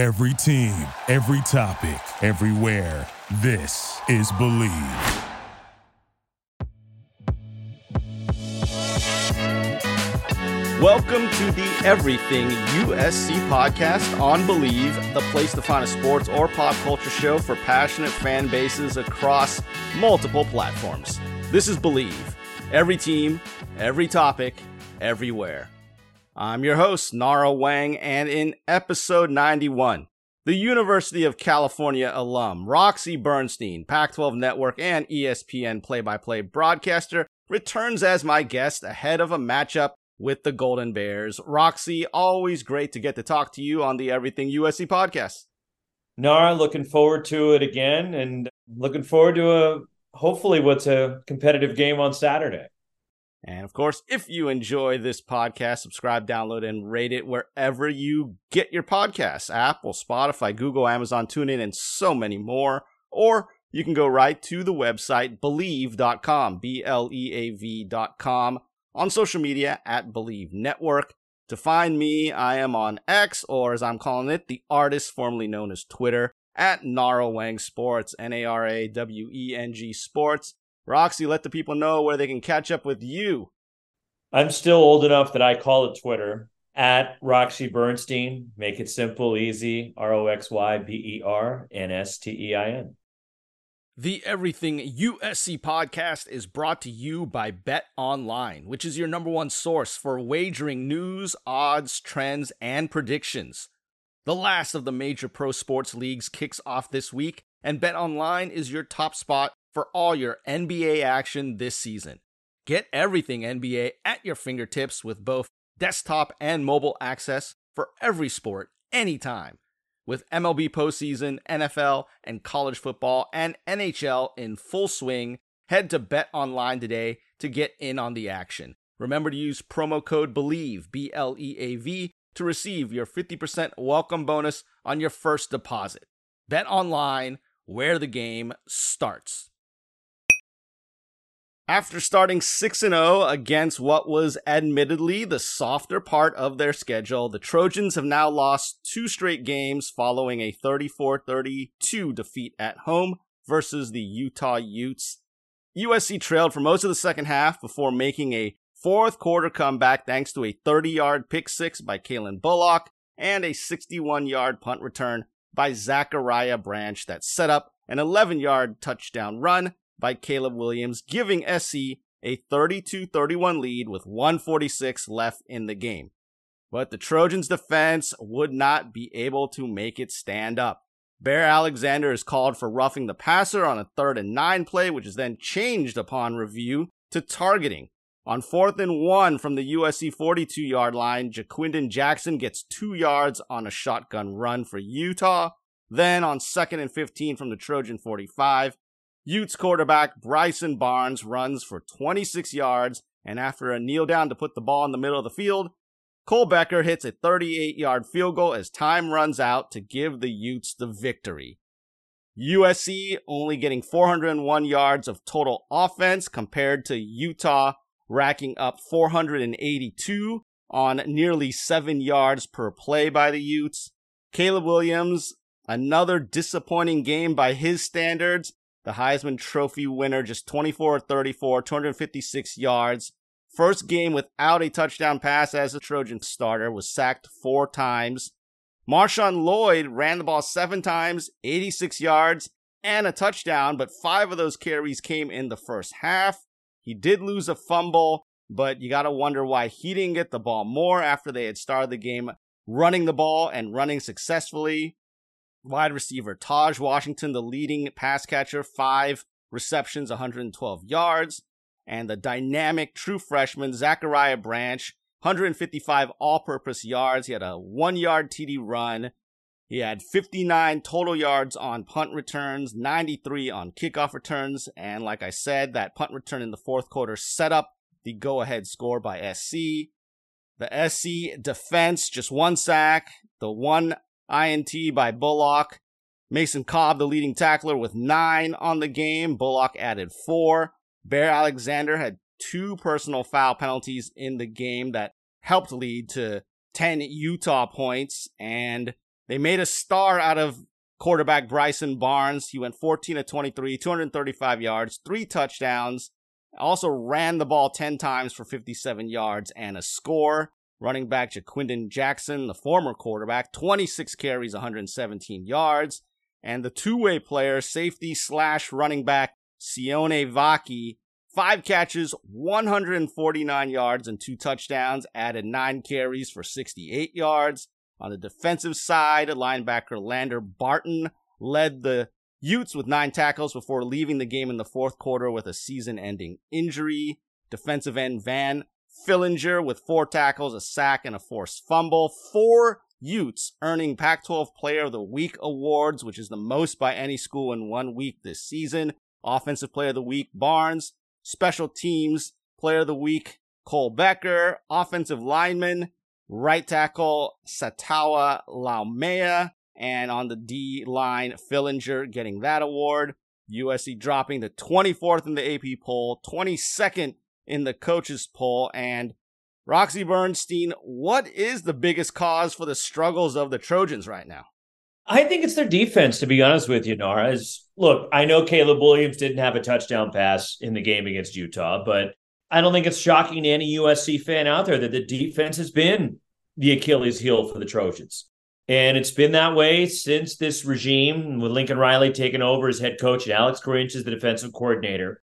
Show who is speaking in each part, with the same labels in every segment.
Speaker 1: Every team, every topic, everywhere. This is Bleav.
Speaker 2: Welcome to the Everything USC podcast on Bleav, the place to find a sports or pop culture show for passionate fan bases across multiple platforms. This is Bleav. Every team, every topic, everywhere. I'm your host, Nara Weng, and in episode 91, the University of California alum, Roxy Bernstein, Pac 12 Network and ESPN play by play broadcaster, returns as my guest ahead of a matchup with the Golden Bears. Roxy, always great to get to talk to you on the Everything USC podcast.
Speaker 3: Nara, looking forward to it again and looking forward to a hopefully what's a competitive game on Saturday.
Speaker 2: And of course, if you enjoy this podcast, subscribe, download, and rate it wherever you get your podcasts Apple, Spotify, Google, Amazon, TuneIn, and so many more. Or you can go right to the website bleav.com, B L E A V.com on social media at Bleav Network. To find me, I am on X, or as I'm calling it, the artist formerly known as Twitter, at Nara Weng Sports, N A R A W E N G Sports. Roxy, let the people know where they can catch up with you.
Speaker 3: I'm still old enough that I call it Twitter at Roxy Bernstein. Make it simple, easy. R O X Y B E R N S T E I N.
Speaker 2: The Everything USC podcast is brought to you by Bet Online, which is your number one source for wagering news, odds, trends, and predictions. The last of the major pro sports leagues kicks off this week, and Bet Online is your top spot for all your NBA action this season. Get everything NBA at your fingertips with both desktop and mobile access for every sport anytime with MLB postseason, NFL, and college football and NHL in full swing. Head to Bet Online today to get in on the action. Remember to use promo code BLEAV, B L E A V, to receive your 50% welcome bonus on your first deposit. Bet Online, where the game starts. After starting 6 0 against what was admittedly the softer part of their schedule, the Trojans have now lost two straight games following a 34 32 defeat at home versus the Utah Utes. USC trailed for most of the second half before making a fourth quarter comeback thanks to a 30 yard pick six by Calen Bullock and a 61 yard punt return by Zachariah Branch that set up an 11 yard touchdown run by Caleb Williams, giving SC a 32 31 lead with 146 left in the game. But the Trojans' defense would not be able to make it stand up. Bear Alexander is called for roughing the passer on a third and nine play, which is then changed upon review to targeting. On fourth and one from the USC 42 yard line, Ja'Quinden Jackson gets two yards on a shotgun run for Utah. Then on second and 15 from the Trojan 45, Utes quarterback Bryson Barnes runs for 26 yards, and after a kneel down to put the ball in the middle of the field, Cole Becker hits a 38 yard field goal as time runs out to give the Utes the victory. USC only getting 401 yards of total offense compared to Utah racking up 482 on nearly 7 yards per play by the Utes. Caleb Williams, another disappointing game by his standards, the Heisman Trophy winner, just 24 34, 256 yards. First game without a touchdown pass as a Trojan starter, was sacked four times. Marshawn Lloyd ran the ball seven times, 86 yards, and a touchdown, but five of those carries came in the first half. He did lose a fumble, but you gotta wonder why he didn't get the ball more after they had started the game running the ball and running successfully. Wide receiver Taj Washington, the leading pass catcher, five receptions, 112 yards. And the dynamic true freshman Zachariah Branch, 155 all purpose yards. He had a one yard TD run. He had 59 total yards on punt returns, 93 on kickoff returns. And like I said, that punt return in the fourth quarter set up the go ahead score by SC. The SC defense, just one sack. The one INT by Bullock. Mason Cobb, the leading tackler, with nine on the game. Bullock added four. Bear Alexander had two personal foul penalties in the game that helped lead to 10 Utah points. And They made a star out of quarterback Bryson Barnes. He went 14 of 23, 235 yards, three touchdowns. Also ran the ball 10 times for 57 yards and a score. Running back Ja'Quinden Jackson, the former quarterback, 26 carries, 117 yards. And the two-way player, safety slash running back Sione Vaki, five catches, 149 yards, and two touchdowns, added nine carries for 68 yards. On the defensive side, linebacker Lander Barton led the Utes with nine tackles before leaving the game in the fourth quarter with a season ending injury. Defensive end Van Fillinger with four tackles, a sack, and a forced fumble. Four Utes earning Pac 12 Player of the Week awards, which is the most by any school in one week this season. Offensive Player of the Week, Barnes. Special Teams Player of the Week, Cole Becker. Offensive Lineman, right tackle, Sataoa Laumea. And on the D line, Fillinger getting that award. USC dropping the 24th in the AP poll, 22nd in the coaches poll. And Roxy Bernstein, what is the biggest cause for the struggles of the Trojans right now?
Speaker 3: I think it's their defense, to be honest with you, Nara. As, look, I know Caleb Williams didn't have a touchdown pass in the game against Utah, but I don't think it's shocking to any USC fan out there that the defense has been the Achilles heel for the Trojans. And it's been that way since this regime, with Lincoln Riley taking over as head coach and Alex Grinch as the defensive coordinator.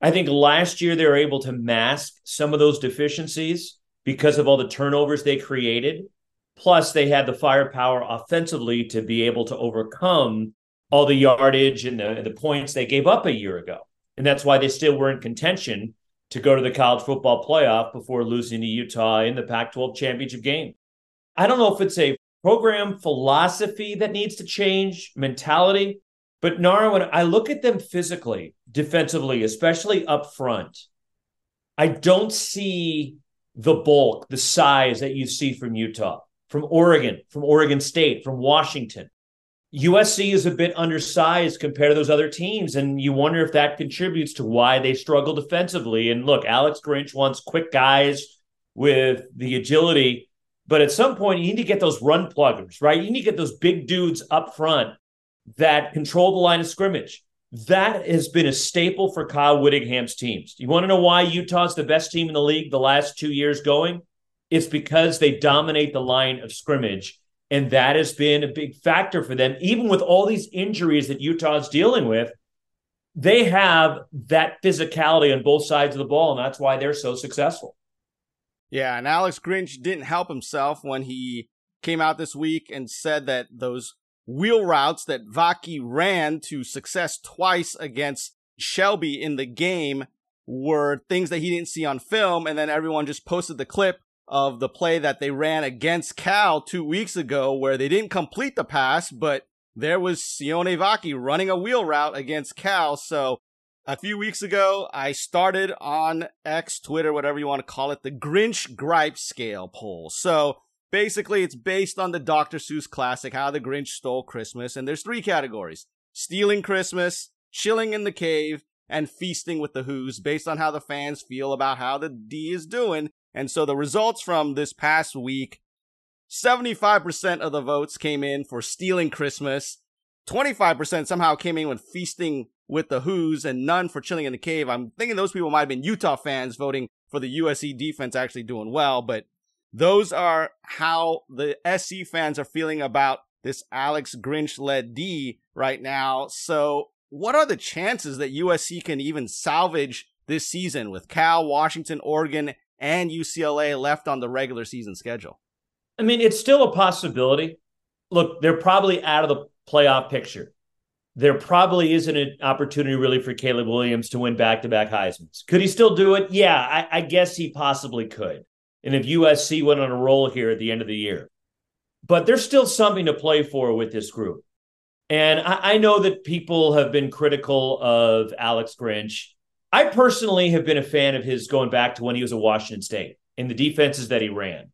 Speaker 3: I think last year they were able to mask some of those deficiencies because of all the turnovers they created. Plus, they had the firepower offensively to be able to overcome all the yardage and the, the points they gave up a year ago. And that's why they still were in contention to go to the college football playoff before losing to Utah in the Pac 12 championship game. I don't know if it's a program philosophy that needs to change, mentality, but Nara, when I look at them physically, defensively, especially up front, I don't see the bulk, the size that you see from Utah, from Oregon, from Oregon State, from Washington. USC is a bit undersized compared to those other teams, and you wonder if that contributes to why they struggle defensively. And look, Alex Grinch wants quick guys with the agility, but at some point you need to get those run pluggers, right? You need to get those big dudes up front that control the line of scrimmage. That has been a staple for Kyle Whittingham's teams. You want to know why Utah's the best team in the league the last two years going? It's because they dominate the line of scrimmage. And that has been a big factor for them. Even with all these injuries that Utah's dealing with, they have that physicality on both sides of the ball. And that's why they're so successful.
Speaker 2: Yeah. And Alex Grinch didn't help himself when he came out this week and said that those wheel routes that Vaki ran to success twice against Shelby in the game were things that he didn't see on film. And then everyone just posted the clip of the play that they ran against Cal two weeks ago where they didn't complete the pass, but there was Sione Vaki running a wheel route against Cal. So a few weeks ago, I started on X, Twitter, whatever you want to call it, the Grinch Gripe Scale poll. So Basically, it's based on the Dr. Seuss classic, How the Grinch Stole Christmas, and there's three categories stealing Christmas, chilling in the cave, and feasting with the Who's, based on how the fans feel about how the D is doing. And so the results from this past week 75% of the votes came in for stealing Christmas. 25% somehow came in with feasting with the Who's and none for chilling in the cave. I'm thinking those people might have been Utah fans voting for the USC defense actually doing well, but those are how the SC fans are feeling about this Alex Grinch led D right now. So, what are the chances that USC can even salvage this season with Cal, Washington, Oregon, and UCLA left on the regular season schedule?
Speaker 3: I mean, it's still a possibility. Look, they're probably out of the playoff picture. There probably isn't an opportunity really for Caleb Williams to win back to back Heisman's. Could he still do it? Yeah, I, I guess he possibly could and if USC went on a roll here at the end of the year. But there's still something to play for with this group. And I, I know that people have been critical of Alex Grinch. I personally have been a fan of his going back to when he was at Washington State and the defenses that he ran.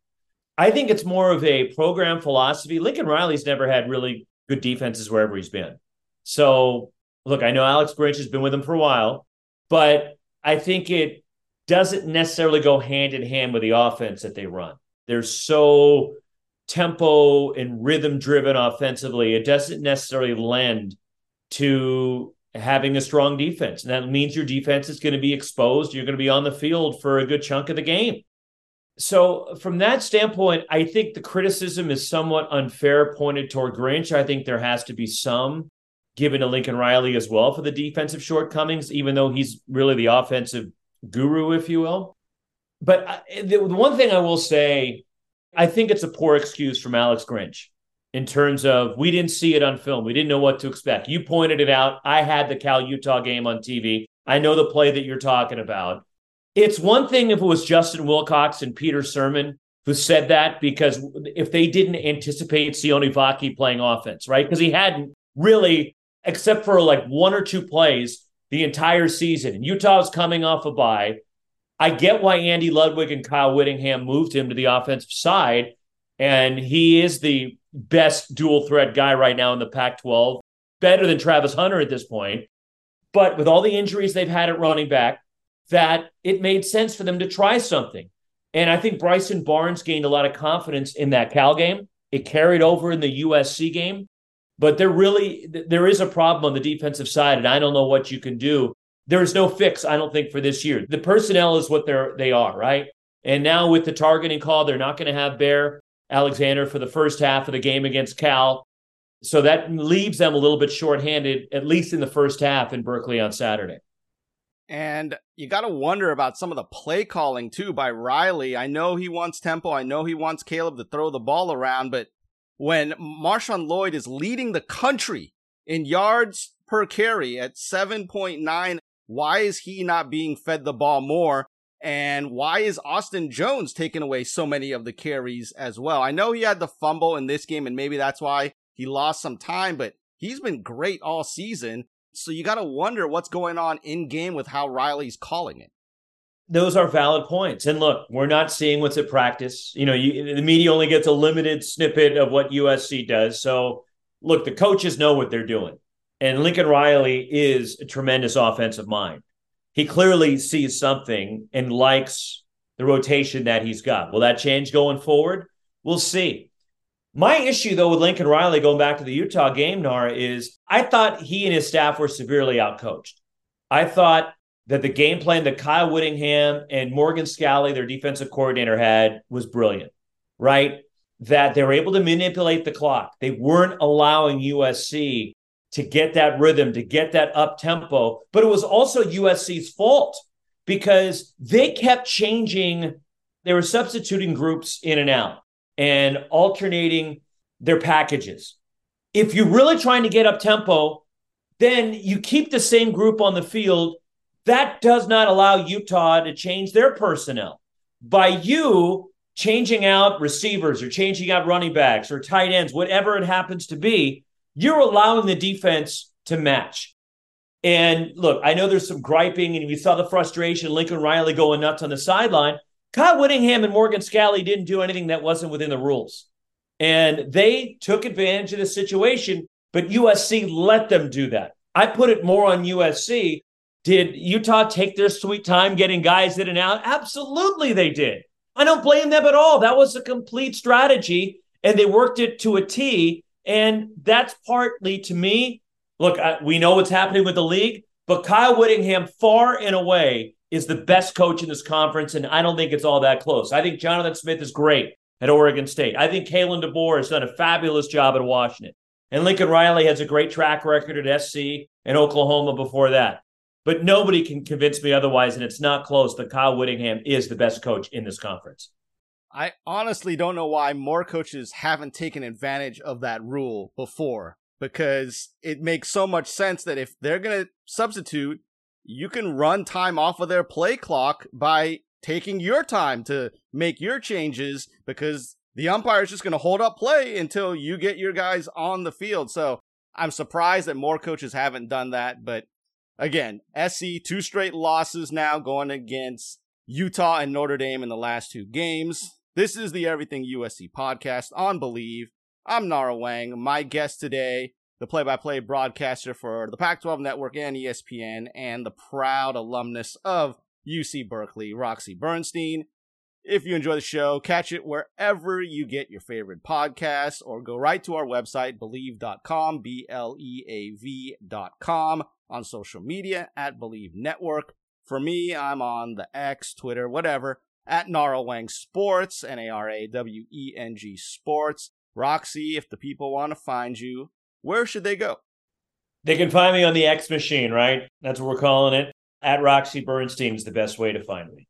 Speaker 3: I think it's more of a program philosophy. Lincoln Riley's never had really good defenses wherever he's been. So, look, I know Alex Grinch has been with him for a while, but I think it doesn't necessarily go hand in hand with the offense that they run. They're so tempo and rhythm driven offensively, it doesn't necessarily lend to having a strong defense. And that means your defense is going to be exposed. You're going to be on the field for a good chunk of the game. So, from that standpoint, I think the criticism is somewhat unfair pointed toward Grinch. I think there has to be some given to Lincoln Riley as well for the defensive shortcomings, even though he's really the offensive guru, if you will. But uh, the, the one thing I will say, I think it's a poor excuse from Alex Grinch in terms of we didn't see it on film. We didn't know what to expect. You pointed it out. I had the Cal Utah game on TV. I know the play that you're talking about. It's one thing if it was Justin Wilcox and Peter Sirmon who said that because if they didn't anticipate Sione Vaki playing offense, right? Because he hadn't really, except for like one or two plays the entire season. And Utah was coming off a bye. I get why Andy Ludwig and Kyle Whittingham moved him to the offensive side. And he is the best dual threat guy right now in the Pac 12, better than Travis Hunter at this point. But with all the injuries they've had at running back, that it made sense for them to try something. And I think Bryson Barnes gained a lot of confidence in that Cal game. It carried over in the USC game. But there really there is a problem on the defensive side, and I don't know what you can do. There is no fix, I don't think, for this year. The personnel is what they're they are, right? And now with the targeting call, they're not going to have Bear Alexander for the first half of the game against Cal. So that leaves them a little bit shorthanded, at least in the first half in Berkeley on Saturday.
Speaker 2: And you got to wonder about some of the play calling too by Riley. I know he wants tempo. I know he wants Caleb to throw the ball around, but when Marshawn Lloyd is leading the country in yards per carry at 7.9, why is he not being fed the ball more? And why is Austin Jones taking away so many of the carries as well? I know he had the fumble in this game and maybe that's why he lost some time, but he's been great all season. So you got to wonder what's going on in game with how Riley's calling it.
Speaker 3: Those are valid points. And look, we're not seeing what's at practice. You know, you, the media only gets a limited snippet of what USC does. So look, the coaches know what they're doing. And Lincoln Riley is a tremendous offensive mind. He clearly sees something and likes the rotation that he's got. Will that change going forward? We'll see. My issue, though, with Lincoln Riley going back to the Utah game, Nara, is I thought he and his staff were severely outcoached. I thought that the game plan that Kyle Whittingham and Morgan Scalley, their defensive coordinator, had was brilliant, right? That they were able to manipulate the clock. They weren't allowing USC to get that rhythm, to get that up tempo. But it was also USC's fault because they kept changing. They were substituting groups in and out and alternating their packages. If you're really trying to get up tempo, then you keep the same group on the field. That does not allow Utah to change their personnel. By you changing out receivers or changing out running backs or tight ends, whatever it happens to be, you're allowing the defense to match. And look, I know there's some griping, and we saw the frustration, Lincoln Riley going nuts on the sideline. Kyle Whittingham and Morgan Scalley didn't do anything that wasn't within the rules. And they took advantage of the situation, but USC let them do that. I put it more on USC. Did Utah take their sweet time getting guys in and out? Absolutely, they did. I don't blame them at all. That was a complete strategy, and they worked it to a T. And that's partly to me. Look, I, we know what's happening with the league, but Kyle Whittingham, far and away, is the best coach in this conference, and I don't think it's all that close. I think Jonathan Smith is great at Oregon State. I think Kalen DeBoer has done a fabulous job at Washington. And Lincoln Riley has a great track record at SC and Oklahoma before that. But nobody can convince me otherwise, and it's not close that Kyle Whittingham is the best coach in this conference.
Speaker 2: I honestly don't know why more coaches haven't taken advantage of that rule before because it makes so much sense that if they're going to substitute you can run time off of their play clock by taking your time to make your changes because the umpire is just going to hold up play until you get your guys on the field. So I'm surprised that more coaches haven't done that. But again, SC, two straight losses now going against Utah and Notre Dame in the last two games. This is the Everything USC podcast on Bleav. I'm Nara Weng. My guest today the play by play broadcaster for the Pac 12 network and ESPN, and the proud alumnus of UC Berkeley, Roxy Bernstein. If you enjoy the show, catch it wherever you get your favorite podcasts or go right to our website, bleav.com, B L E A V.com, on social media at Bleav Network. For me, I'm on the X, Twitter, whatever, at Naraweng Sports, N A R A W E N G Sports. Roxy, if the people want to find you, where should they go?
Speaker 3: They can find me on the X Machine, right? That's what we're calling it. At Roxy Bernstein is the best way to find me.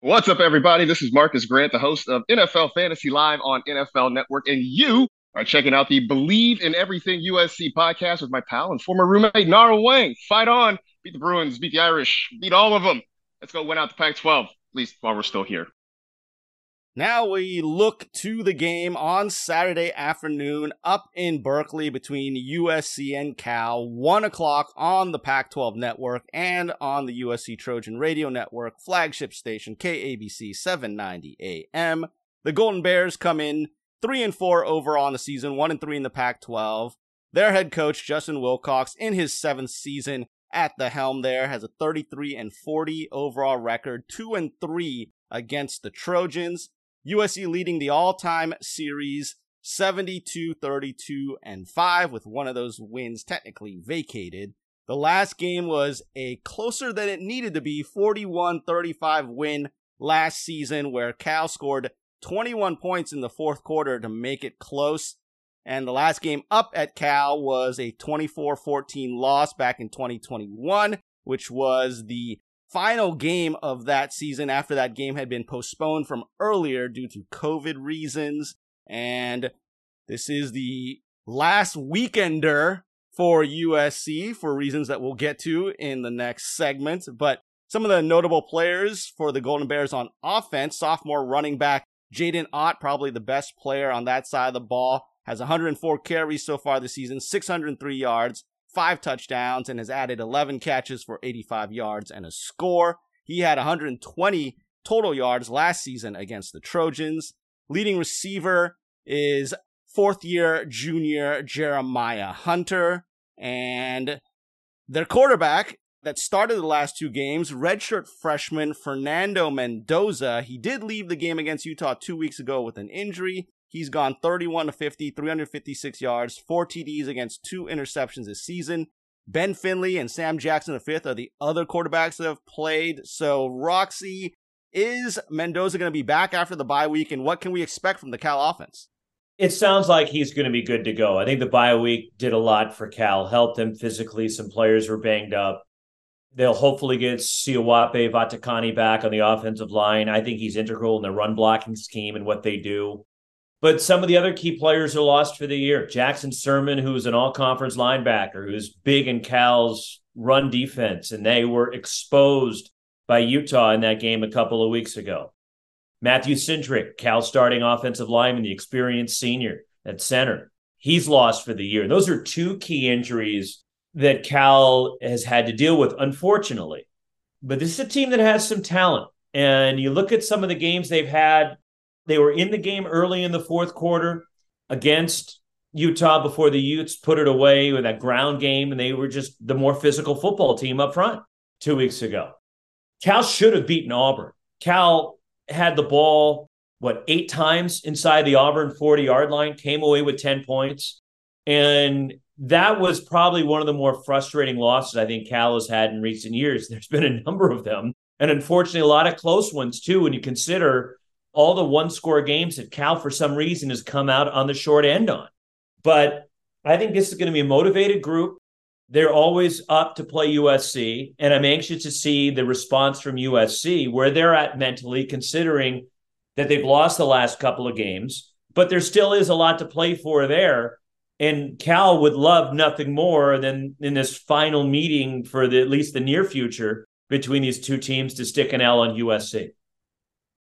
Speaker 4: What's up, everybody? This is Marcas Grant, the host of NFL Fantasy Live on NFL Network, and you are checking out the Bleav in Everything USC podcast with my pal and former roommate Nara Weng. Fight on, beat the Bruins, beat the Irish, beat all of them. Let's go win out the Pac-12, at least while we're still here.
Speaker 2: Now we look to the game on Saturday afternoon up in Berkeley between USC and Cal, 1 o'clock on the Pac 12 network and on the USC Trojan Radio Network flagship station KABC 790 AM. The Golden Bears come in 3 and 4 overall in the season, 1 and 3 in the Pac 12. Their head coach, Justin Wilcox, in his seventh season at the helm there, has a 33 and 40 overall record, 2 and 3 against the Trojans. USC leading the all-time series 72 32 and 5 with one of those wins technically vacated. The last game was a closer than it needed to be 41-35 win last season where Cal scored 21 points in the fourth quarter to make it close. And the last game up at Cal was a 24-14 loss back in 2021, which was the final game of that season after that game had been postponed from earlier due to COVID reasons. And this is the last weekender for USC for reasons that we'll get to in the next segment. But some of the notable players for the Golden Bears on offense, sophomore running back Jaydn Ott, probably the best player on that side of the ball, has 104 carries so far this season, 603 yards, five touchdowns, and has added 11 catches for 85 yards and a score. He had 120 total yards last season against the Trojans. Leading receiver is fourth year junior Jeremiah Hunter. And their quarterback that started the last two games, redshirt freshman Fernando Mendoza, he did leave the game against Utah two weeks ago with an injury. He's gone 31 to 50, 356 yards, four TDs against two interceptions this season. Ben Finley and Sam Jackson V are the other quarterbacks that have played. So, Roxy, is Mendoza going to be back after the bye week, and what can we expect from the Cal offense?
Speaker 3: It sounds like he's going to be good to go. I think the bye week did a lot for Cal, helped them physically. Some players were banged up. They'll hopefully get Sioape Vatikani back on the offensive line. I think he's integral in the run blocking scheme and what they do. But some of the other key players are lost for the year. Jackson Sirmon, who's an all conference linebacker, who's big in Cal's run defense, and they were exposed by Utah in that game a couple of weeks ago. Matthew Cindric, Cal starting offensive lineman, the experienced senior at center. He's lost for the year. Those are two key injuries that Cal has had to deal with, unfortunately. But this is a team that has some talent. And you look at some of the games they've had they were in the game early in the fourth quarter against Utah before the Utes put it away with that ground game, and they were just the more physical football team up front two weeks ago. Cal should have beaten Auburn. Cal had the ball, what, eight times inside the Auburn 40 yard line, came away with 10 points. And that was probably one of the more frustrating losses I think Cal has had in recent years. There's been a number of them. And unfortunately, a lot of close ones too, when you consider all the one score games that Cal, for some reason, has come out on the short end on. But I think this is going to be a motivated group. They're always up to play USC. And I'm anxious to see the response from USC, where they're at mentally, considering that they've lost the last couple of games. But there still is a lot to play for there. And Cal would love nothing more than in this final meeting for the, at least the near future between these two teams to stick an L on USC.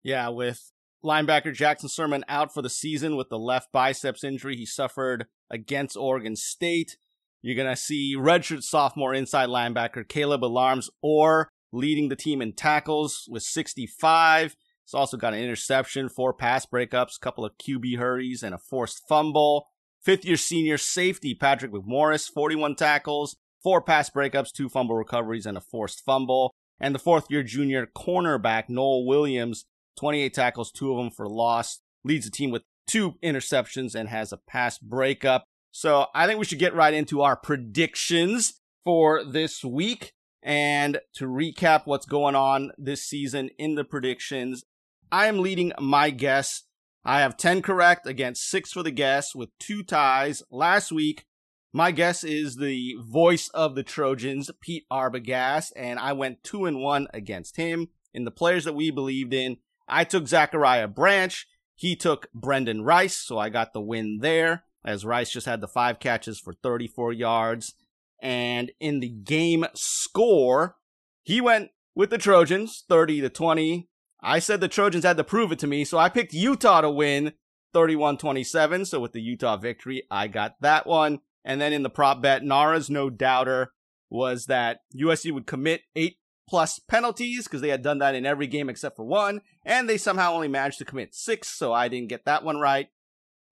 Speaker 2: Yeah, with Linebacker Jackson Sirmon out for the season with the left biceps injury he suffered against Oregon State. You're going to see redshirt sophomore inside linebacker Caleb Alarms or leading the team in tackles with 65. He's also got an interception, four pass breakups, a couple of QB hurries, and a forced fumble. Fifth year senior safety Patrick McMorris, 41 tackles, four pass breakups, two fumble recoveries, and a forced fumble. And the fourth year junior cornerback Nohl Williams, 28 tackles, two of them for loss. Leads the team with two interceptions and has a pass breakup. So I think we should get right into our predictions for this week. And to recap what's going on this season in the predictions, I am leading my guess. I have 10 correct against six for the guess with two ties. Last week, my guess is the voice of the Trojans, Pete Arbogast, and I went two and one against him. In the players that we believed in, I took Zachariah Branch. He took Brendan Rice, so I got the win there, as Rice just had the five catches for 34 yards. And in the game score, he went with the Trojans, 30 to 20. I said the Trojans had to prove it to me, so I picked Utah to win 31 27. So with the Utah victory, I got that one. And then in the prop bet, Nara's no doubter was that USC would commit eight plus penalties because they had done that in every game except for one, and they somehow only managed to commit six, so I didn't get that one right.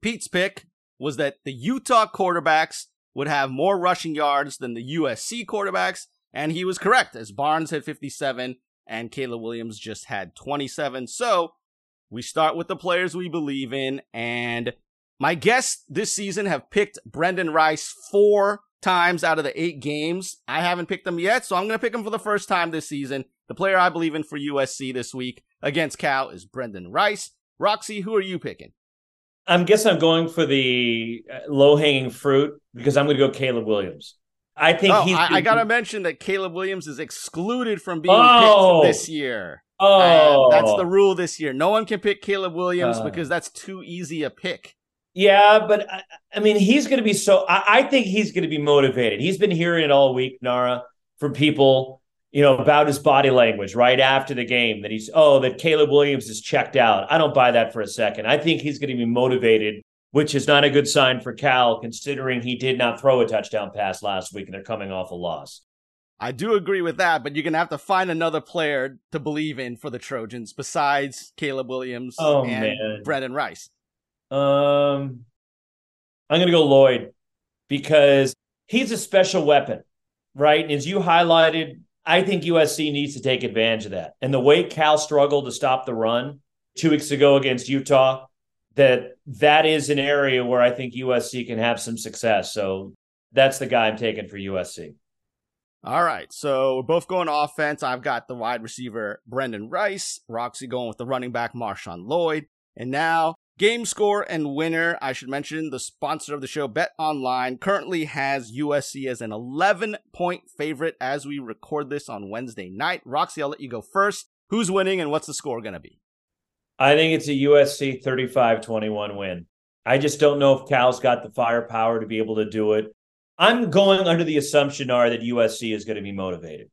Speaker 2: Pete's pick was that the Utah quarterbacks would have more rushing yards than the USC quarterbacks, and he was correct, as Barnes had 57 and Caleb Williams just had 27. So we start with the players we believe in, and my guests this season have picked Brendan Rice four times out of the eight games. I haven't picked them yet, so I'm going to pick him for the first time this season. The player I believe in for USC this week against Cal is Brendan Rice. Roxy, who are you picking?
Speaker 3: I'm guessing I'm going for the uh, low hanging fruit because I'm going to go Caleb Williams. I think
Speaker 2: oh,
Speaker 3: he's.
Speaker 2: I, I got to mention that Caleb Williams is excluded from being oh. picked this year.
Speaker 3: Oh,
Speaker 2: that's the rule this year. No one can pick Caleb Williams uh. because that's too easy a pick.
Speaker 3: Yeah, but I, I mean, he's going to be so. I, I think he's going to be motivated. He's been hearing it all week, Nara, from people you know, about his body language right after the game that he's, oh, that Caleb Williams is checked out. I don't buy that for a second. I think he's going to be motivated, which is not a good sign for Cal, considering he did not throw a touchdown pass last week and they're coming off a loss.
Speaker 2: I do agree with that, but you're going to have to find another player to believe in for the Trojans besides Caleb Williams
Speaker 3: oh,
Speaker 2: and
Speaker 3: man.
Speaker 2: Brendan Rice.
Speaker 3: Um, I'm going to go Lloyd because he's a special weapon, right? As you highlighted, I think USC needs to take advantage of that. And the way Cal struggled to stop the run two weeks ago against Utah, that that is an area where I think USC can have some success. So that's the guy I'm taking for USC.
Speaker 2: All right. So we're both going offense. I've got the wide receiver Brendan Rice, Roxy going with the running back Marshawn Lloyd. And now Game score and winner. I should mention the sponsor of the show, Bet Online, currently has USC as an 11 point favorite as we record this on Wednesday night. Roxy, I'll let you go first. Who's winning and what's the score going to be?
Speaker 3: I think it's a USC 35 21 win. I just don't know if Cal's got the firepower to be able to do it. I'm going under the assumption are that USC is going to be motivated.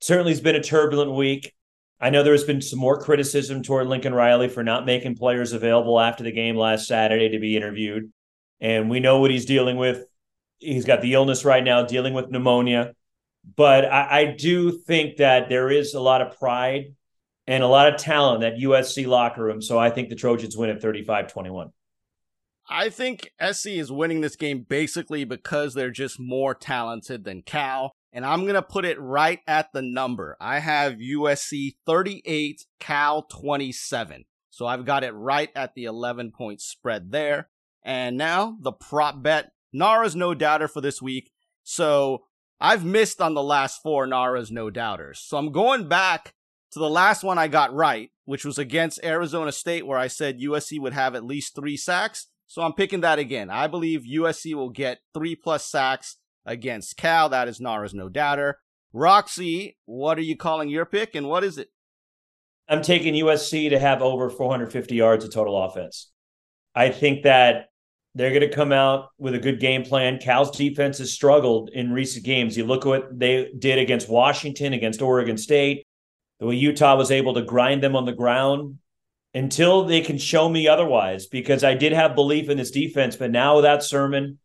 Speaker 3: Certainly, it's been a turbulent week. I know there's been some more criticism toward Lincoln Riley for not making players available after the game last Saturday to be interviewed. And we know what he's dealing with. He's got the illness right now, dealing with pneumonia. But I, I do think that there is a lot of pride and a lot of talent at USC locker room. So I think the Trojans win at 35 21.
Speaker 2: I think SC is winning this game basically because they're just more talented than Cal and I'm going to put it right at the number. I have USC 38, Cal 27. So I've got it right at the 11 point spread there. And now the prop bet. Nara's no doubter for this week. So I've missed on the last four Nara's no doubters. So I'm going back to the last one I got right, which was against Arizona State, where I said USC would have at least three sacks. So I'm picking that again. I believe USC will get three plus sacks against Cal. That is Nara's no doubter. Roxy, what are you calling your pick and what is it?
Speaker 3: I'm taking USC to have over 450 yards of total offense. I think that they're going to come out with a good game plan. Cal's defense has struggled in recent games. You look at what they did against Washington, against Oregon State, the way Utah was able to grind them on the ground until they can show me otherwise, because I did have belief in this defense. But now without Sirmon,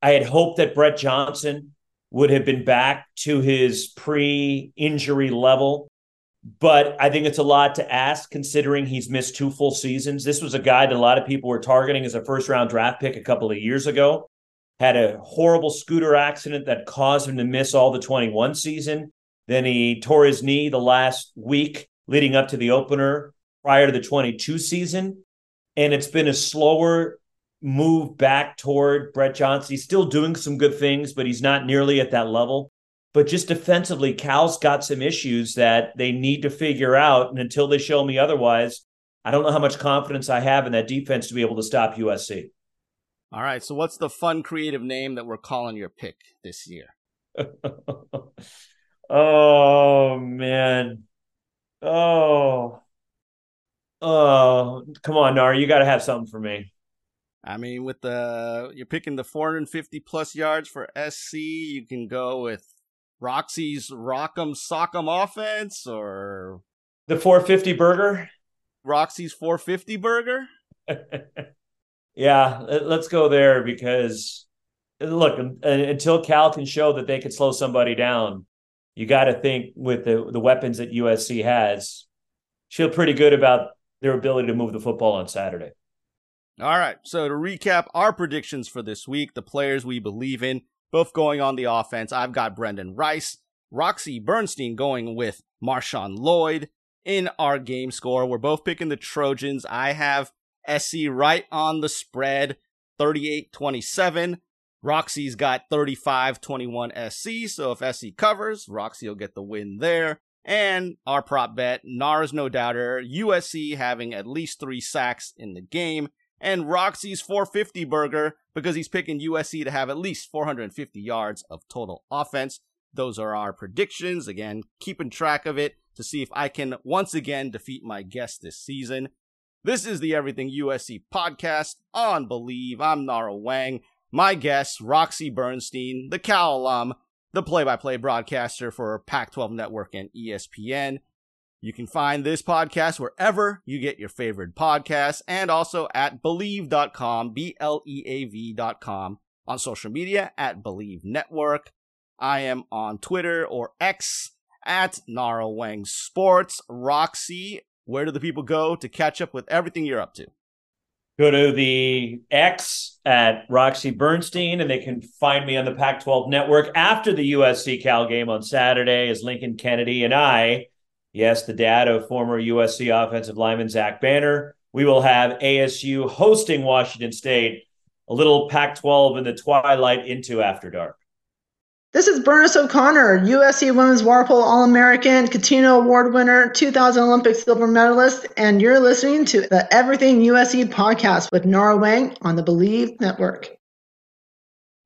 Speaker 3: I had hoped that Brett Johnson would have been back to his pre injury level. But I think it's a lot to ask considering he's missed two full seasons. This was a guy that a lot of people were targeting as a first round draft pick a couple of years ago. Had a horrible scooter accident that caused him to miss all the 21 season. Then he tore his knee the last week leading up to the opener prior to the 22 season. And it's been a slower move back toward Brett Johnson. He's still doing some good things, but he's not nearly at that level. But just defensively, Cal's got some issues that they need to figure out. And until they show me otherwise, I don't know how much confidence I have in that defense to be able to stop USC.
Speaker 2: All right. So, what's the fun, creative name that we're calling your pick this year?
Speaker 3: oh, man. Oh. Oh, come on, Nara, You got to have something for me.
Speaker 2: I mean, with the you're picking the 450 plus yards for SC, you can go with Roxy's Rock'em Sock'em offense or
Speaker 3: the 450 burger.
Speaker 2: Roxy's 450 burger.
Speaker 3: yeah, let's go there because look, until Cal can show that they can slow somebody down, you got to think with the the weapons that USC has, feel pretty good about their ability to move the football on Saturday.
Speaker 2: All right. So to recap our predictions for this week, the players we believe in, both going on the offense. I've got Brendan Rice, Roxy Bernstein going with Marshawn Lloyd in our game score. We're both picking the Trojans. I have SC right on the spread, 38-27. Roxy's got 35-21 SC, so if SC covers, Roxy will get the win there. And our prop bet, Nars no doubter, USC having at least three sacks in the game and Roxy's 450 burger because he's picking USC to have at least 450 yards of total offense. Those are our predictions. Again, keeping track of it to see if I can once again defeat my guest this season. This is the Everything USC podcast on Bleav. I'm Nara Weng. My guest, Roxy Bernstein, the Cal alum, the play by play broadcaster for Pac 12 Network and ESPN. You can find this podcast wherever you get your favorite podcasts and also at bleav.com, B L E A V.com, on social media at Bleav Network. I am on Twitter or X at Nara Weng Sports. Roxy, where do the people go to catch up with everything you're up to?
Speaker 3: Go to the X at Roxy Bernstein, and they can find me on the Pac 12 network after the USC Cal game on Saturday as Lincoln Kennedy and I Yes, the dad of former USC offensive lineman Zach Banner. We will have ASU hosting Washington State, a little Pac 12 in the twilight into After Dark.
Speaker 5: This is Bernice O'Connor, USC Women's Water Polo All American, Cutino Award winner, 2000 Olympic silver medalist, and you're listening to the Everything USC podcast with Nara Weng on the Bleav Network.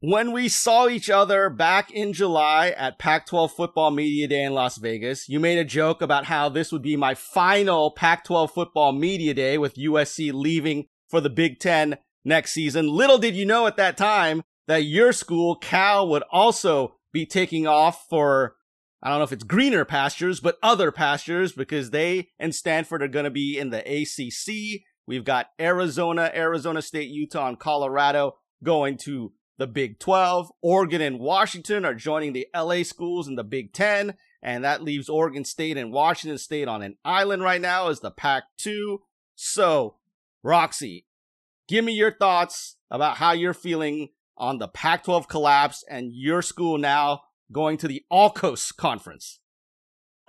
Speaker 2: When we saw each other back in July at Pac 12 Football Media Day in Las Vegas, you made a joke about how this would be my final Pac 12 Football Media Day with USC leaving for the Big Ten next season. Little did you know at that time that your school, Cal, would also be taking off for, I don't know if it's greener pastures, but other pastures because they and Stanford are going to be in the ACC. We've got Arizona, Arizona State, Utah, and Colorado going to the Big 12. Oregon and Washington are joining the LA schools in the Big 10, and that leaves Oregon State and Washington State on an island right now as the Pac 2. So, Roxy, give me your thoughts about how you're feeling on the Pac 12 collapse and your school now going to the All Coast Conference.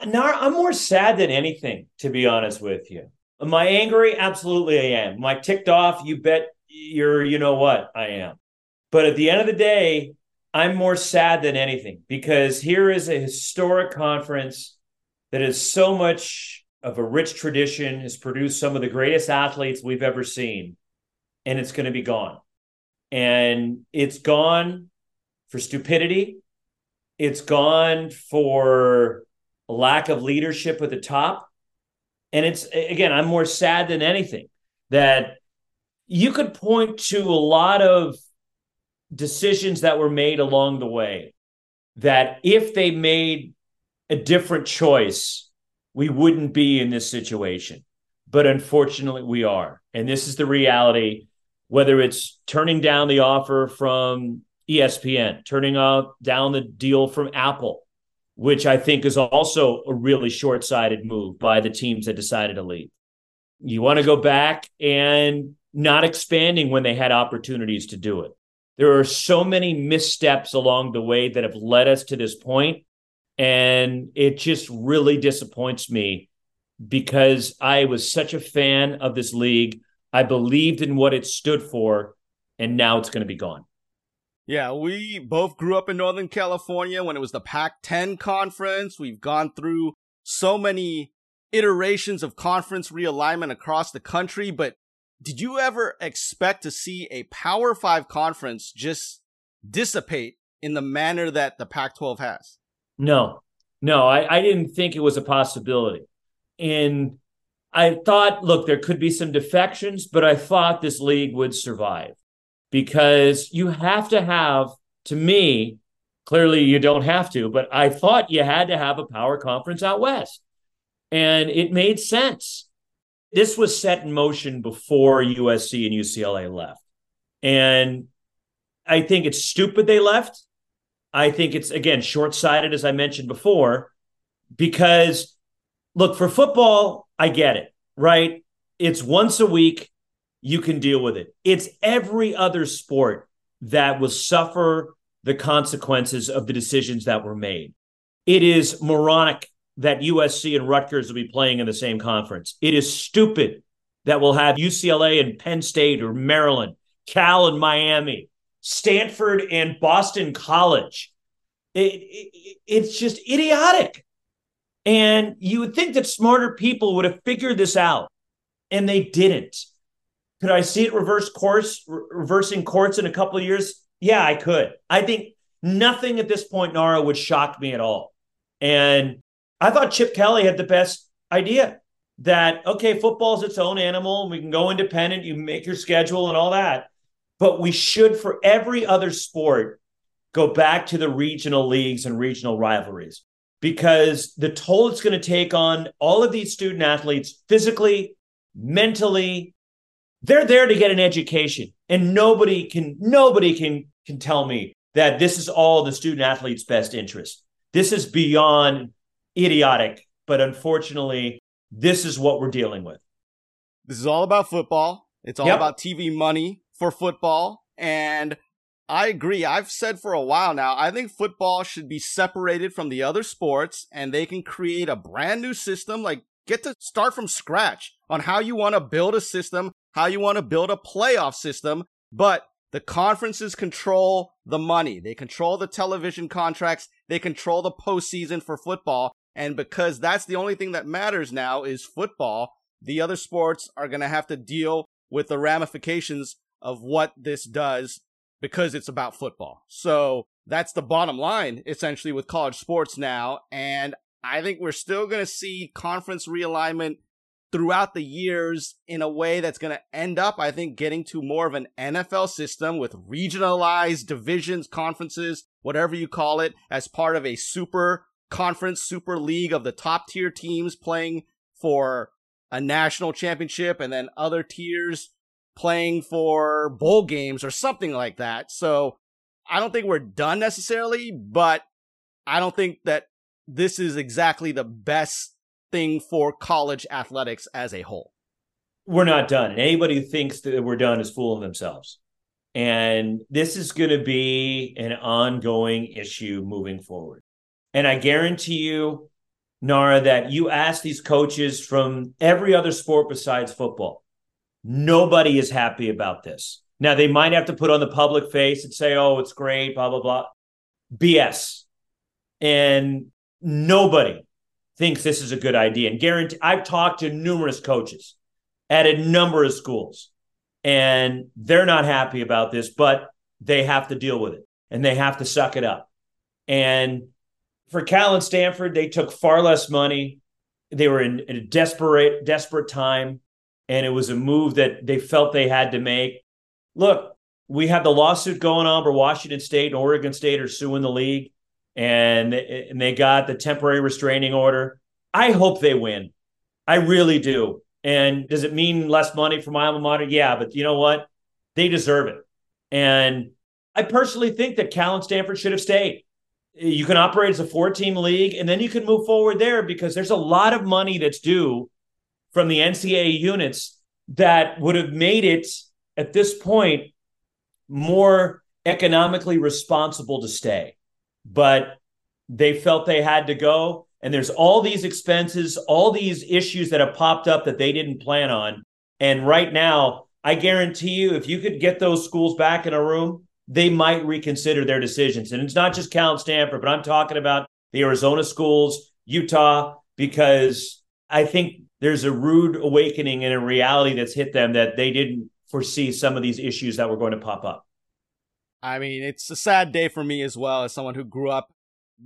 Speaker 3: Nar, I'm more sad than anything, to be honest with you. Am I angry? Absolutely, I am. Am I ticked off? You bet you're, you know what, I am. But at the end of the day, I'm more sad than anything because here is a historic conference that is so much of a rich tradition, has produced some of the greatest athletes we've ever seen, and it's going to be gone. And it's gone for stupidity. It's gone for lack of leadership at the top. And it's, again, I'm more sad than anything that you could point to a lot of decisions that were made along the way that if they made a different choice, we wouldn't be in this situation. But unfortunately, we are. And this is the reality, whether it's turning down the offer from ESPN, turning down the deal from Apple, which I think is also a really short sighted move by the teams that decided to leave. You want to go back and not expanding when they had opportunities to do it. There are so many missteps along the way that have led us to this point, and it just really disappoints me because I was such a fan of this league. I believed in what it stood for, and now it's going to be gone.
Speaker 2: Yeah, we both grew up in Northern California when it was the Pac 10 conference. We've gone through so many iterations of conference realignment across the country, but did you ever expect to see a Power 5 conference just dissipate in the manner that the Pac 12 has?
Speaker 3: No, no, I, I didn't think it was a possibility. And I thought, look, there could be some defections, but I thought this league would survive because you have to have, to me, clearly you don't have to, but I thought you had to have a power conference out west. And it made sense. This was set in motion before USC and UCLA left. And I think it's stupid they left. I think it's, again, short sighted, as I mentioned before, because look, for football, I get it, right? It's once a week, you can deal with it. It's every other sport that will suffer the consequences of the decisions that were made. It is moronic that USC and Rutgers will be playing in the same conference. It is stupid that we'll have UCLA and Penn State or Maryland, Cal and Miami, Stanford and Boston College. It, it, it's just idiotic. And you would think that smarter people would have figured this out, and they didn't. Could I see it reverse course, re- reversing course in a couple of years? Yeah, I could. I think nothing at this point, Nara, would shock me at all. And I thought Chip Kelly had the best idea that, okay, football is its own animal. We can go independent. You make your schedule and all that. But we should, for every other sport, go back to the regional leagues and regional rivalries because the toll it's going to take on all of these student athletes physically, mentally, they're there to get an education. And nobody can nobody can can tell me that this is all the student athlete's best interest. This is beyond idiotic, but unfortunately, this is what we're dealing with.
Speaker 2: This is all about football. It's all
Speaker 3: Yep.
Speaker 2: about TV money for football. And I agree. I've said for a while now, I think football should be separated from the other sports and they can create a brand new system. Like get to start from scratch on how you want to build a system, how you want to build a playoff system. But the conferences control the money. They control the television contracts. They control the postseason for football. And because that's the only thing that matters now is football, the other sports are going to have to deal with the ramifications of what this does because it's about football. So that's the bottom line essentially with college sports now. And I think we're still going to see conference realignment throughout the years in a way that's going to end up, I think, getting to more of an NFL system with regionalized divisions, conferences, whatever you call it, as part of a super conference, super league of the top tier teams playing for a national championship and then other tiers playing for bowl games or something like that. So I don't think we're done necessarily, but I don't think that this is exactly the best thing for college athletics as a whole.
Speaker 3: We're not done. And anybody who thinks that we're done is fooling themselves. And this is going to be an ongoing issue moving forward. And I guarantee you, Nara, that you ask these coaches from every other sport besides football, nobody is happy about this. Now, they might have to put on the public face and say, oh, it's great, blah, blah, blah. BS. And nobody thinks this is a good idea. And guarantee, I've talked to numerous coaches at a number of schools, and they're not happy about this, but they have to deal with it and they have to suck it up. And for Cal and Stanford, they took far less money. They were in, in a desperate, desperate time, and it was a move that they felt they had to make. Look, we have the lawsuit going on where Washington State and Oregon State are suing the league, and, and they got the temporary restraining order. I hope they win. I really do. And does it mean less money for my alma mater? Yeah, but you know what? They deserve it. And I personally think that Cal and Stanford should have stayed. You can operate as a four team league and then you can move forward there because there's a lot of money that's due from the NCAA units that would have made it at this point more economically responsible to stay. But they felt they had to go. and there's all these expenses, all these issues that have popped up that they didn't plan on. And right now, I guarantee you, if you could get those schools back in a room, they might reconsider their decisions. And it's not just Cal and Stanford, but I'm talking about the Arizona schools, Utah, because I think there's a rude awakening and a reality that's hit them that they didn't foresee some of these issues that were going to pop up.
Speaker 2: I mean, it's a sad day for me as well as someone who grew up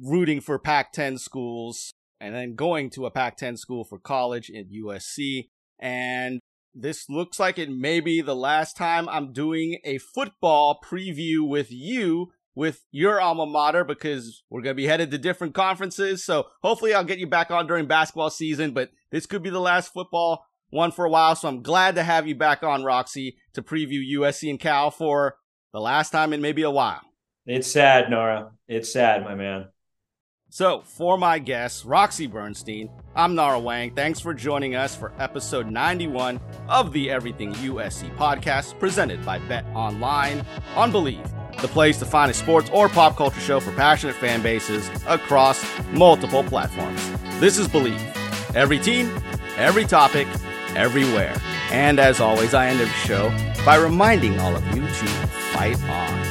Speaker 2: rooting for Pac 10 schools and then going to a Pac 10 school for college in USC. And this looks like it may be the last time I'm doing a football preview with you with your alma mater because we're going to be headed to different conferences. So hopefully I'll get you back on during basketball season, but this could be the last football one for a while. So I'm glad to have you back on, Roxy, to preview USC and Cal for the last time in maybe a while.
Speaker 3: It's sad, Nora. It's sad, my man.
Speaker 2: So, for my guest, Roxy Bernstein, I'm Nara Weng. Thanks for joining us for episode 91 of the Everything USC podcast presented by BetOnline on Bleav, the place to find a sports or pop culture show for passionate fan bases across multiple platforms. This is Bleav. Every team, every topic, everywhere. And as always, I end every show by reminding all of you to fight on.